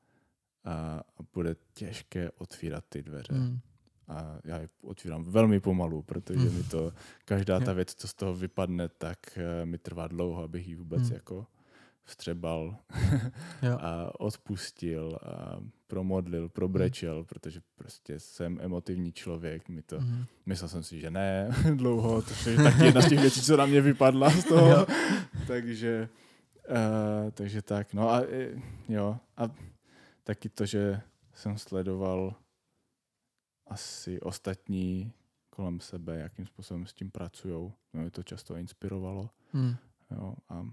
a bude těžké otvírat ty dveře. Hmm. A já je otvírám velmi pomalu, protože hmm. mi to, každá ta věc, co z toho vypadne, tak uh, mi trvá dlouho, abych ji vůbec jako vstřebal a odpustil a promodlil, probrečel, mm. protože prostě jsem emotivní člověk. Mi to, mm. Myslel jsem si, že ne dlouho, to je taky jedna z těch věcí, co na mě vypadla z toho. takže, uh, takže tak, no a jo. A taky to, že jsem sledoval asi ostatní kolem sebe, jakým způsobem s tím pracují. Mě to často inspirovalo. Mm. Jo, a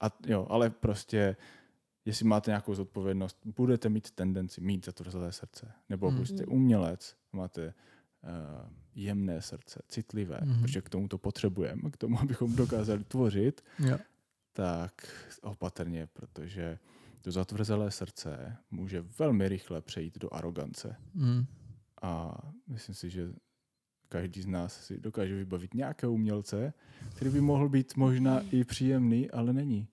a jo, ale prostě, jestli máte nějakou zodpovědnost, budete mít tendenci mít zatvrzlé srdce. Nebo mm. jste umělec, máte uh, jemné srdce, citlivé, mm. protože k tomu to potřebujeme, k tomu, abychom dokázali tvořit, yeah. tak opatrně, protože to zatvrzelé srdce může velmi rychle přejít do arogance. Mm. A myslím si, že každý z nás si dokáže vybavit nějakého umělce, který by mohl být možná i příjemný, ale není.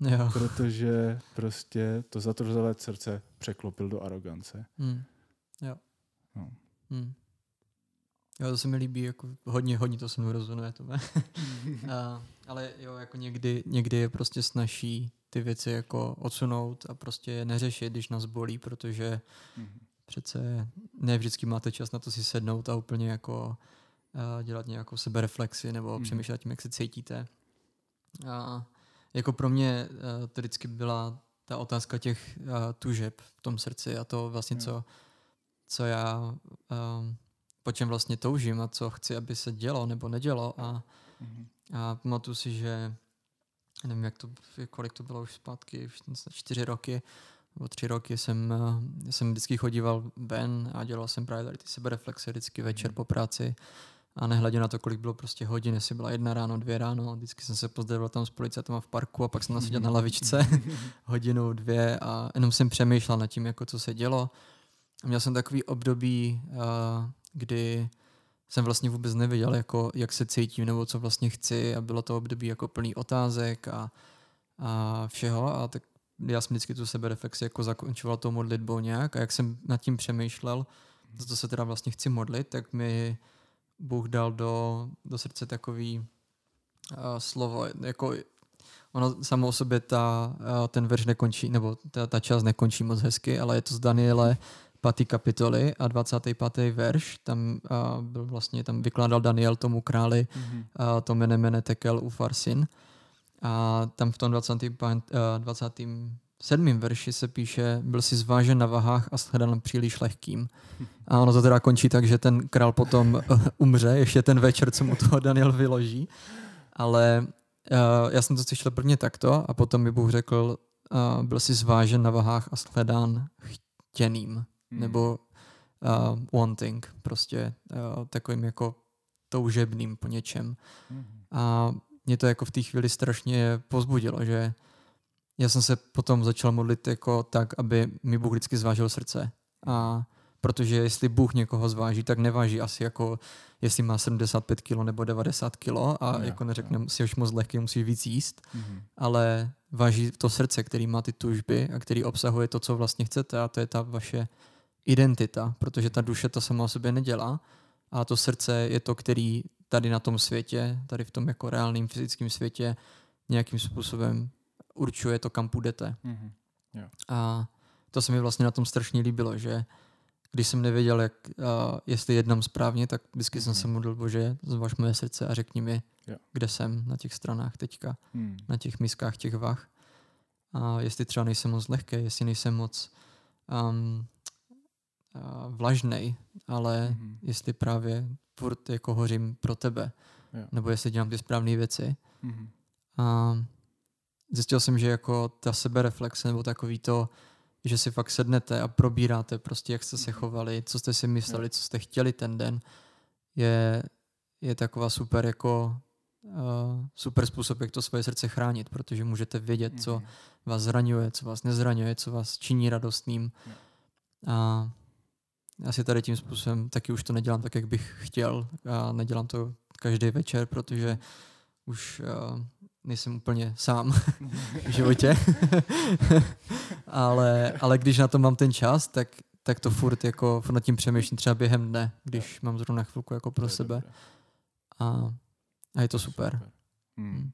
Jo. Protože prostě to zatrzelé srdce překlopil do arogance. Hmm. Jo. No. Hmm. Jo, to se mi líbí, jako hodně, hodně to se mnou rezonuje. To a, ale jo, jako někdy, někdy je prostě snaží ty věci jako odsunout a prostě je neřešit, když nás bolí, protože mm přece ne vždycky máte čas na to si sednout a úplně jako uh, dělat nějakou sebereflexi nebo mm. přemýšlet tím, jak se cítíte. A jako pro mě uh, to vždycky byla ta otázka těch uh, tužeb v tom srdci a to vlastně, mm. co, co já uh, po čem vlastně toužím a co chci, aby se dělo nebo nedělo a, mm. a pamatuju si, že nevím, jak to, kolik to bylo už zpátky, už čtyři roky, o tři roky jsem, eh, jsem vždycky chodíval ven a dělal jsem právě tady ty sebereflexe vždycky večer mm. po práci a nehledě na to, kolik bylo prostě hodin, jestli byla jedna ráno, dvě ráno, vždycky jsem se pozdravil tam s policajtem v parku a pak jsem naseděl na lavičce hodinu, dvě a jenom jsem přemýšlel nad tím, jako co se dělo. A měl jsem takový období, uh, kdy jsem vlastně vůbec nevěděl, jako, jak se cítím nebo co vlastně chci a bylo to období jako plný otázek a, a všeho a tak já jsem vždycky tu sebereflexi jako zakončoval tou modlitbou nějak a jak jsem nad tím přemýšlel, za co se teda vlastně chci modlit, tak mi Bůh dal do, do srdce takový uh, slovo, jako ono samo o sobě ta, uh, ten verš nekončí, nebo ta, ta část nekončí moc hezky, ale je to z Daniele 5. kapitoly a 25. verš, tam uh, byl vlastně, tam vykládal Daniel tomu králi mm-hmm. uh, to mene mene tekel ufarsin a tam v tom 20. Uh, 27. verši se píše, byl si zvážen na vahách a shledan příliš lehkým. A ono to teda končí tak, že ten král potom uh, umře, ještě ten večer, co mu toho Daniel vyloží. Ale uh, já jsem to slyšel prvně takto a potom mi Bůh řekl, uh, byl si zvážen na vahách a shledán chtěným hmm. nebo uh, wanting, prostě uh, takovým jako toužebným po něčem. Hmm. A mě to jako v té chvíli strašně pozbudilo, že já jsem se potom začal modlit jako tak, aby mi Bůh vždycky zvážil srdce. A protože jestli Bůh někoho zváží, tak neváží asi jako jestli má 75 kg nebo 90 kg a yeah, jako neřekne, yeah. si už moc lehký, musí víc jíst, mm-hmm. ale váží to srdce, který má ty tužby a který obsahuje to, co vlastně chcete a to je ta vaše identita, protože ta duše to sama o sobě nedělá a to srdce je to, který tady na tom světě, tady v tom jako reálným fyzickém světě nějakým způsobem určuje to, kam půjdete. Mm-hmm. Yeah. A to se mi vlastně na tom strašně líbilo, že když jsem nevěděl, jak, uh, jestli jednám správně, tak vždycky mm-hmm. jsem se modlil, bože, zvaž moje srdce a řekni mi, yeah. kde jsem na těch stranách teďka, mm. na těch miskách těch vah. A jestli třeba nejsem moc lehký, jestli nejsem moc um, vlažnej, ale mm-hmm. jestli právě furt jako hořím pro tebe, yeah. nebo jestli dělám ty správné věci. Mm-hmm. A zjistil jsem, že jako ta sebereflexe nebo takový to, že si fakt sednete a probíráte prostě, jak jste se mhm. chovali, co jste si mysleli, co jste chtěli ten den, je, je taková super jako uh, super způsob, jak to svoje srdce chránit, protože můžete vědět, co mhm. vás zraňuje, co vás nezraňuje, co vás činí radostným. A asi tady tím způsobem taky už to nedělám tak, jak bych chtěl a nedělám to každý večer, protože už uh, nejsem úplně sám v životě. ale, ale když na to mám ten čas, tak, tak to furt jako furt nad tím přemýšlím třeba během dne, když mám zrovna chvilku jako pro sebe. A, a je to super. Hmm.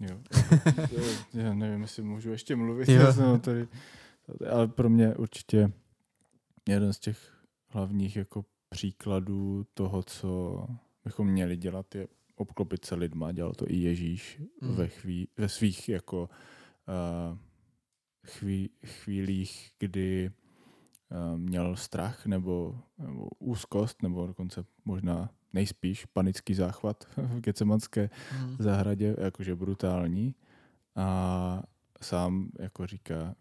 Jo. já nevím, jestli můžu ještě mluvit, jo. tady, ale pro mě určitě jeden z těch hlavních jako příkladů toho, co bychom měli dělat, je obklopit se lidma. Dělal to i Ježíš mm. ve, chví, ve svých jako uh, chví, chvílích, kdy uh, měl strach nebo, nebo úzkost, nebo dokonce možná nejspíš panický záchvat v Gecemanské mm. zahradě, jakože brutální. A sám jako říká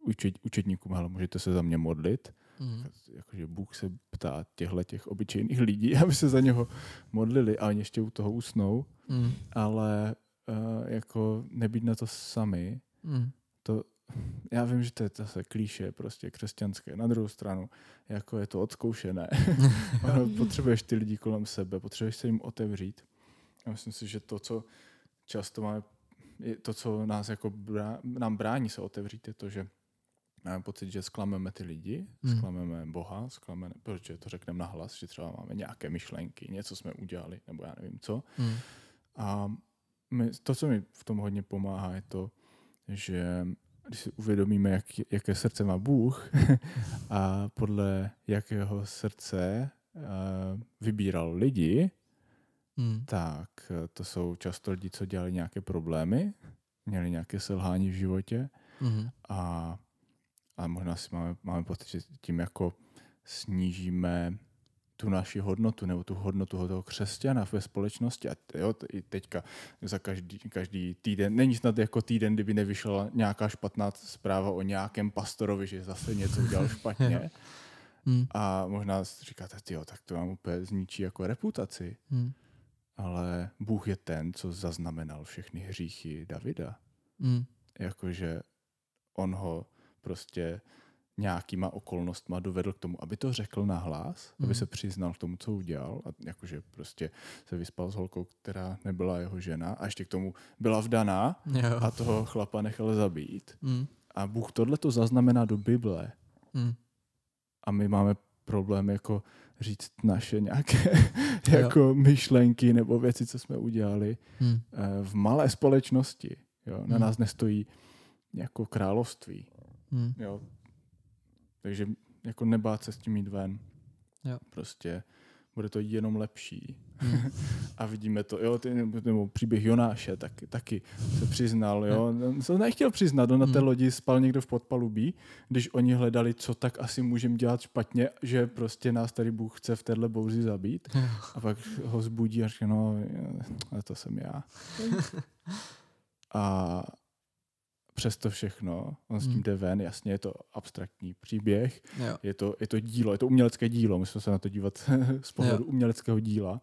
učet, učetníkům, ale můžete se za mě modlit. Mm. Jakože Bůh se ptá těchto těch obyčejných lidí, aby se za něho modlili a oni ještě u toho usnou, mm. ale uh, jako nebýt na to sami, mm. to já vím, že to je zase klíše prostě křesťanské. Na druhou stranu, jako je to odzkoušené. potřebuješ ty lidi kolem sebe, potřebuješ se jim otevřít. A myslím si, že to, co často máme, to, co nás jako brá, nám brání se otevřít, je to, že máme pocit, že sklameme ty lidi, hmm. sklameme Boha, sklameme, protože to řekneme nahlas, že třeba máme nějaké myšlenky, něco jsme udělali, nebo já nevím co. Hmm. A my, to, co mi v tom hodně pomáhá, je to, že když si uvědomíme, jak, jaké srdce má Bůh a podle jakého srdce uh, vybíral lidi, hmm. tak to jsou často lidi, co dělali nějaké problémy, měli nějaké selhání v životě hmm. a a možná si máme, máme pocit, že tím jako snížíme tu naši hodnotu nebo tu hodnotu toho křesťana ve společnosti. A jo, i teďka za každý, každý týden, není snad jako týden, kdyby nevyšla nějaká špatná zpráva o nějakém pastorovi, že zase něco udělal špatně. Hmm. A možná říkáte, jo, tak to vám úplně zničí jako reputaci. Hmm. Ale Bůh je ten, co zaznamenal všechny hříchy Davida. Hmm. Jakože on ho prostě nějakýma okolnostma dovedl k tomu, aby to řekl nahlas, mm. aby hmm. se přiznal k tomu, co udělal a jakože prostě se vyspal s holkou, která nebyla jeho žena a ještě k tomu byla vdaná jo. a toho chlapa nechal zabít. Mm. A Bůh tohle to zaznamená do Bible. Mm. A my máme problém jako říct naše nějaké jako myšlenky nebo věci, co jsme udělali mm. v malé společnosti. Jo? Na mm. nás nestojí jako království. Hmm. Jo. Takže jako nebát se s tím jít ven. Jo. Prostě bude to jenom lepší. Hmm. a vidíme to, jo, ty, nebo příběh Jonáše taky, taky se přiznal, jo, se nechtěl přiznat, on na té hmm. lodi spal někdo v podpalubí, když oni hledali, co tak asi můžeme dělat špatně, že prostě nás tady Bůh chce v téhle bouři zabít. a pak ho zbudí a říká, no, to jsem já. a přes to všechno, on s tím hmm. jde ven, jasně je to abstraktní příběh, je to, je to dílo, je to umělecké dílo, musíme se na to dívat z pohledu jo. uměleckého díla,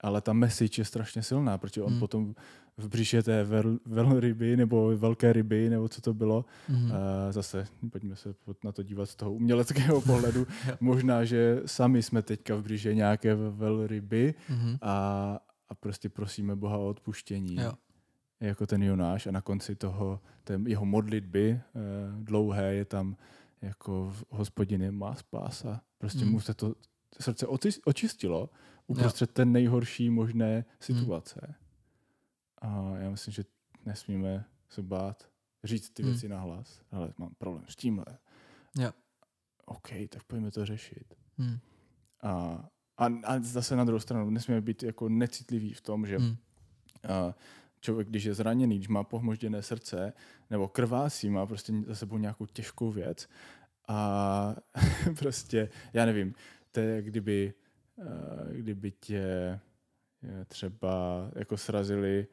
ale ta message je strašně silná, protože on hmm. potom v břiše té vel, velryby nebo velké ryby, nebo co to bylo, hmm. uh, zase pojďme se na to dívat z toho uměleckého pohledu, možná, že sami jsme teďka v břiše nějaké velryby hmm. a, a prostě prosíme Boha o odpuštění. Jo jako ten Jonáš a na konci toho té jeho modlitby eh, dlouhé je tam jako hospodiny má spása. Prostě mm. mu se to srdce očistilo uprostřed té nejhorší možné situace. Mm. A já myslím, že nesmíme se bát říct ty mm. věci nahlas, ale mám problém s tímhle. Ja. OK, tak pojďme to řešit. Mm. A, a, a zase na druhou stranu nesmíme být jako necitliví v tom, že mm. a, člověk, když je zraněný, když má pohmožděné srdce nebo krvásí, má prostě za sebou nějakou těžkou věc a prostě, já nevím, to je kdyby, eh, kdyby tě třeba jako srazili,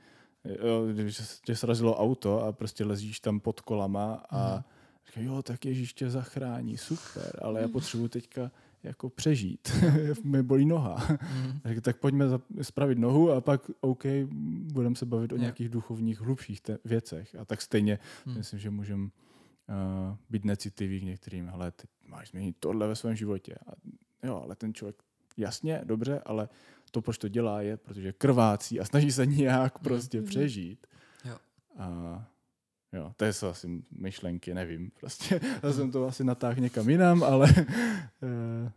kdyby tě srazilo auto a prostě lezíš tam pod kolama a mm. říkají, jo, tak Ježíš tě zachrání, super, ale já potřebuji teďka jako přežít. Mě bolí noha. Mm. tak, tak pojďme spravit nohu a pak OK, budeme se bavit o nějakých duchovních, hlubších te- věcech. A tak stejně mm. myslím, že můžeme uh, být necitlivý k některým. Ale ty máš změnit tohle ve svém životě. A, jo, ale ten člověk, jasně, dobře, ale to, proč to dělá, je, protože krvácí a snaží se nějak prostě mm. přežít. Jo. A Jo, to jsou asi myšlenky, nevím. Prostě já jsem to asi natáhl někam jinam, ale... Uh,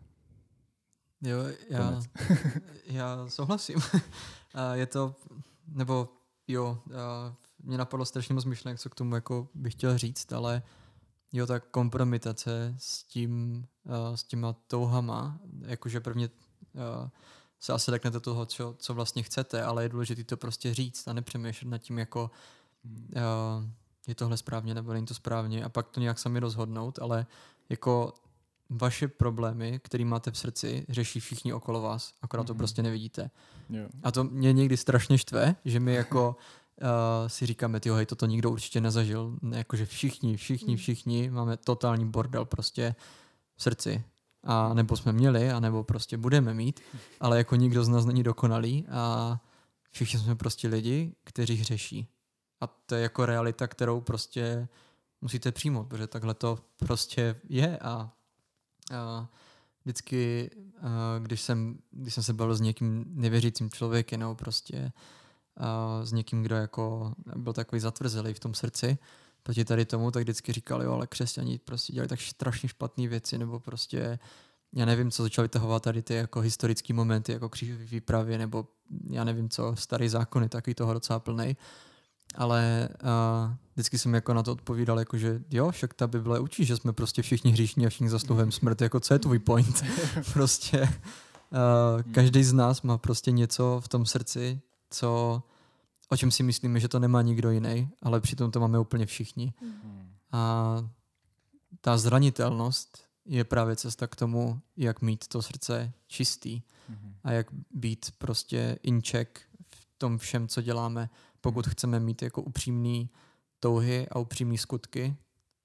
jo, já, já souhlasím. je to, nebo jo, mě napadlo strašně moc myšlenek, co k tomu jako bych chtěl říct, ale jo, ta kompromitace s tím, s těma touhama, jakože prvně se asi řeknete toho, co, co vlastně chcete, ale je důležité to prostě říct a nepřemýšlet nad tím jako hmm je tohle správně nebo není to správně a pak to nějak sami rozhodnout, ale jako vaše problémy, které máte v srdci, řeší všichni okolo vás, akorát mm-hmm. to mhm. prostě nevidíte. Jo. A to mě někdy strašně štve, že my jako uh, si říkáme, tyjo, hej, toto nikdo určitě nezažil. Jakože všichni, všichni, mhm. všichni máme totální bordel prostě v srdci. A nebo jsme měli, a nebo prostě budeme mít, ale jako nikdo z nás není dokonalý a všichni jsme prostě lidi, kteří hřeší. A to je jako realita, kterou prostě musíte přijmout, protože takhle to prostě je a, a vždycky, a když, jsem, když jsem se bavil s někým nevěřícím člověkem nebo prostě a s někým, kdo jako byl takový zatvrzelý v tom srdci proti tady tomu, tak vždycky říkali, jo, ale křesťani prostě dělali tak strašně špatné věci, nebo prostě já nevím, co začali tahovat tady ty jako historické momenty, jako křížové výpravy, nebo já nevím co, starý zákony, takový toho docela plnej ale uh, vždycky jsem jako na to odpovídal, jako že jo, však ta Bible učí, že jsme prostě všichni hříšní a všichni zasluhujeme smrt, jako co je tvůj point? prostě uh, každý z nás má prostě něco v tom srdci, co, o čem si myslíme, že to nemá nikdo jiný, ale přitom to máme úplně všichni. A ta zranitelnost je právě cesta k tomu, jak mít to srdce čistý mm-hmm. a jak být prostě in check tom všem, co děláme, pokud chceme mít jako upřímný touhy a upřímný skutky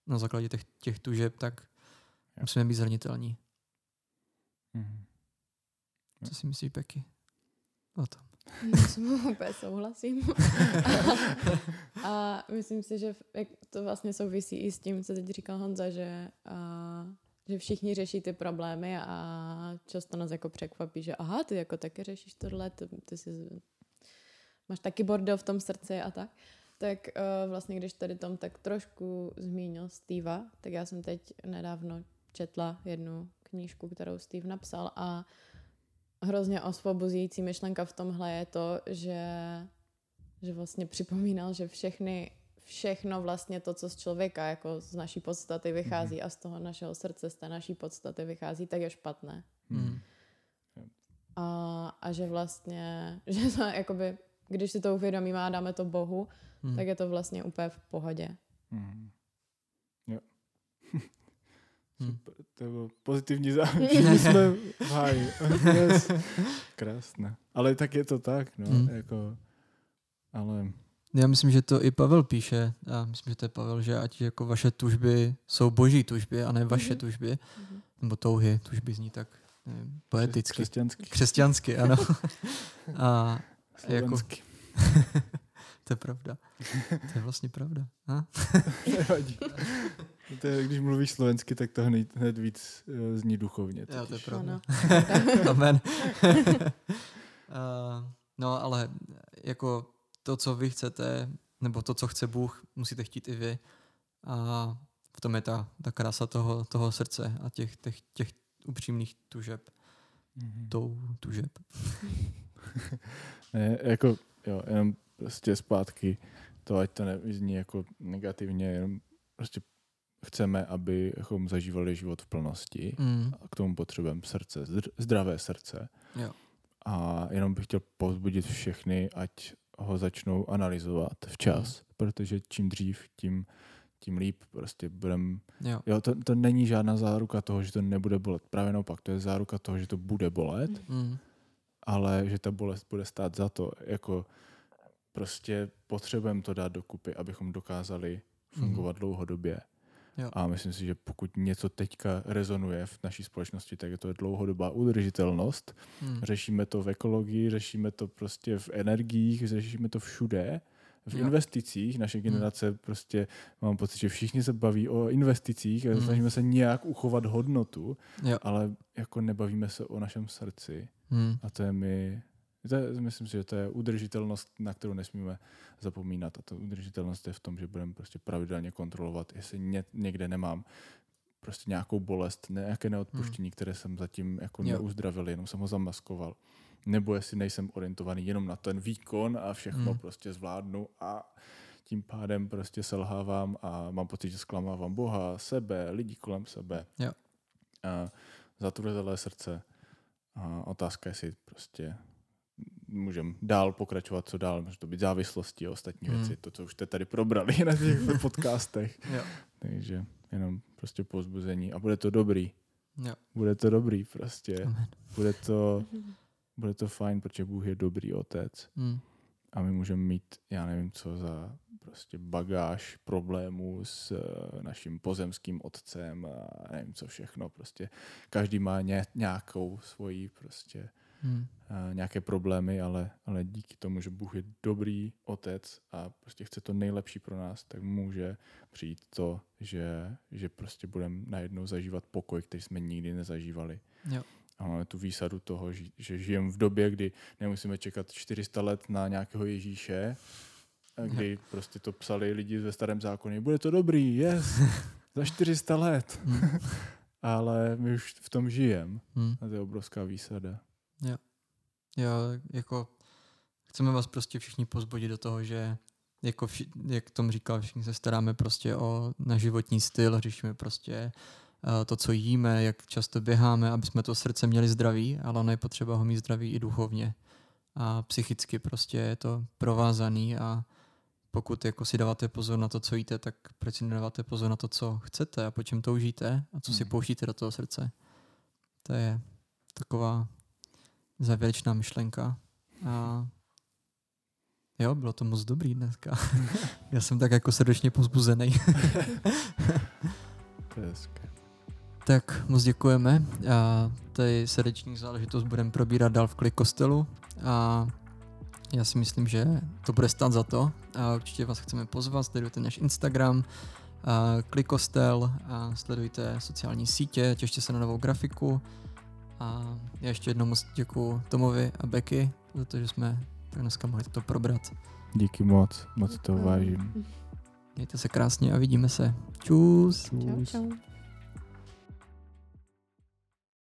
na základě těch, těch tužeb, tak jo. musíme být zranitelní. Mm-hmm. Co si myslíš, Peky? O tom. No, úplně souhlasím. a, a myslím si, že to vlastně souvisí i s tím, co teď říkal Honza, že, a, že všichni řeší ty problémy a často nás jako překvapí, že aha, ty jako taky řešíš tohle, ty, ty si, máš taky bordel v tom srdci a tak. Tak uh, vlastně, když tady Tom tak trošku zmínil Steva, tak já jsem teď nedávno četla jednu knížku, kterou Steve napsal a hrozně osvobozující myšlenka v tomhle je to, že, že vlastně připomínal, že všechny, všechno vlastně to, co z člověka jako z naší podstaty vychází mm. a z toho našeho srdce, z té naší podstaty vychází, tak je špatné. Mm. A, a že vlastně, že to jakoby, když si to uvědomíme a dáme to Bohu, mm. tak je to vlastně úplně v pohodě. Mm. Jo. Hmm. Super, to bylo pozitivní závěr. Všichni jsme v háji. Yes. Krásné. Ale tak je to tak, no. Hmm. Jako, ale... Já myslím, že to i Pavel píše. Já myslím, že to je Pavel, že ať jako vaše tužby jsou boží tužby a ne vaše mm-hmm. tužby. Mm-hmm. Nebo touhy. Tužby zní tak nevím, poeticky. Křesťansky. Křesťansky, ano. a jako... to je pravda. To je vlastně pravda. A? Nevadí. To je, když mluvíš slovensky, tak to hned, hned víc uh, zní duchovně. Jo, to je pravda. Amen. uh, no, ale jako to, co vy chcete, nebo to, co chce Bůh, musíte chtít i vy. A v tom je ta, ta krása toho, toho srdce a těch, těch, těch upřímných tužeb. Mm-hmm. Tou tužeb. ne, jako, jo, jenom prostě zpátky to, ať to nezní jako negativně, jenom prostě chceme, abychom zažívali život v plnosti. Mm. A k tomu potřebujeme srdce, zdravé srdce. Jo. A jenom bych chtěl povzbudit všechny, ať ho začnou analyzovat včas, mm. protože čím dřív, tím, tím líp prostě budeme. Jo. jo to, to není žádná záruka toho, že to nebude bolet. Právě naopak, to je záruka toho, že to bude bolet, mm. Ale že ta bolest bude stát za to. Jako prostě potřebujeme to dát dokupy, abychom dokázali fungovat mm. dlouhodobě. Jo. A myslím si, že pokud něco teďka rezonuje v naší společnosti, tak je to dlouhodobá udržitelnost. Hmm. Řešíme to v ekologii, řešíme to prostě v energiích, řešíme to všude. V jo. investicích naše hmm. generace hmm. prostě, mám pocit, že všichni se baví o investicích a hmm. snažíme se nějak uchovat hodnotu, jo. ale jako nebavíme se o našem srdci. Hmm. A to je mi to je, myslím si, že to je udržitelnost, na kterou nesmíme zapomínat. A ta udržitelnost je v tom, že budeme prostě pravidelně kontrolovat, jestli ně, někde nemám prostě nějakou bolest, nějaké neodpuštění, hmm. které jsem zatím jako jo. neuzdravil, jenom jsem ho zamaskoval. Nebo jestli nejsem orientovaný jenom na ten výkon a všechno hmm. prostě zvládnu a tím pádem prostě selhávám a mám pocit, že zklamávám Boha, sebe, lidi kolem sebe. Jo. A za tohle srdce. A otázka je, jestli prostě můžeme dál pokračovat, co dál, může to být závislosti a ostatní hmm. věci, to, co už jste tady probrali na těch podcastech. jo. Takže jenom prostě pozbuzení a bude to dobrý. Jo. Bude to dobrý prostě. Amen. Bude to, bude to fajn, protože Bůh je dobrý otec. Hmm. A my můžeme mít, já nevím co za prostě bagáž problémů s uh, naším pozemským otcem a nevím co všechno. Prostě každý má ně, nějakou svoji prostě hmm. nějaké problémy, ale, ale díky tomu, že Bůh je dobrý otec a prostě chce to nejlepší pro nás, tak může přijít to, že, že prostě budeme najednou zažívat pokoj, který jsme nikdy nezažívali. Jo. A máme tu výsadu toho, že žijeme v době, kdy nemusíme čekat 400 let na nějakého Ježíše, kdy prostě to psali lidi ve starém zákoně. Bude to dobrý, yes, za 400 let. Hmm. Ale my už v tom žijeme. Hmm. A to je obrovská výsada. Jo. Jo, jako chceme vás prostě všichni pozbudit do toho, že jako vši, jak Tom říkal, všichni se staráme prostě o na životní styl, řešíme prostě to, co jíme, jak často běháme, aby jsme to srdce měli zdravý, ale ono je potřeba ho mít zdravý i duchovně. A psychicky prostě je to provázaný a pokud jako si dáváte pozor na to, co jíte, tak proč si nedáváte pozor na to, co chcete a po čem toužíte a co si hmm. pouštíte do toho srdce. To je taková závěrečná myšlenka. A jo, bylo to moc dobrý dneska. Já jsem tak jako srdečně pozbuzený. to je. Tak moc děkujeme. A tady srdeční záležitost budeme probírat dál v klik kostelu. A já si myslím, že to bude stát za to. A určitě vás chceme pozvat, sledujte náš Instagram, a klikostel a sledujte sociální sítě, těšte se na novou grafiku. A já ještě jednou moc děkuji Tomovi a Becky za to, že jsme tak dneska mohli to probrat. Díky moc, moc to vážím. Mějte se krásně a vidíme se. Čus. Čus. Čau, čau.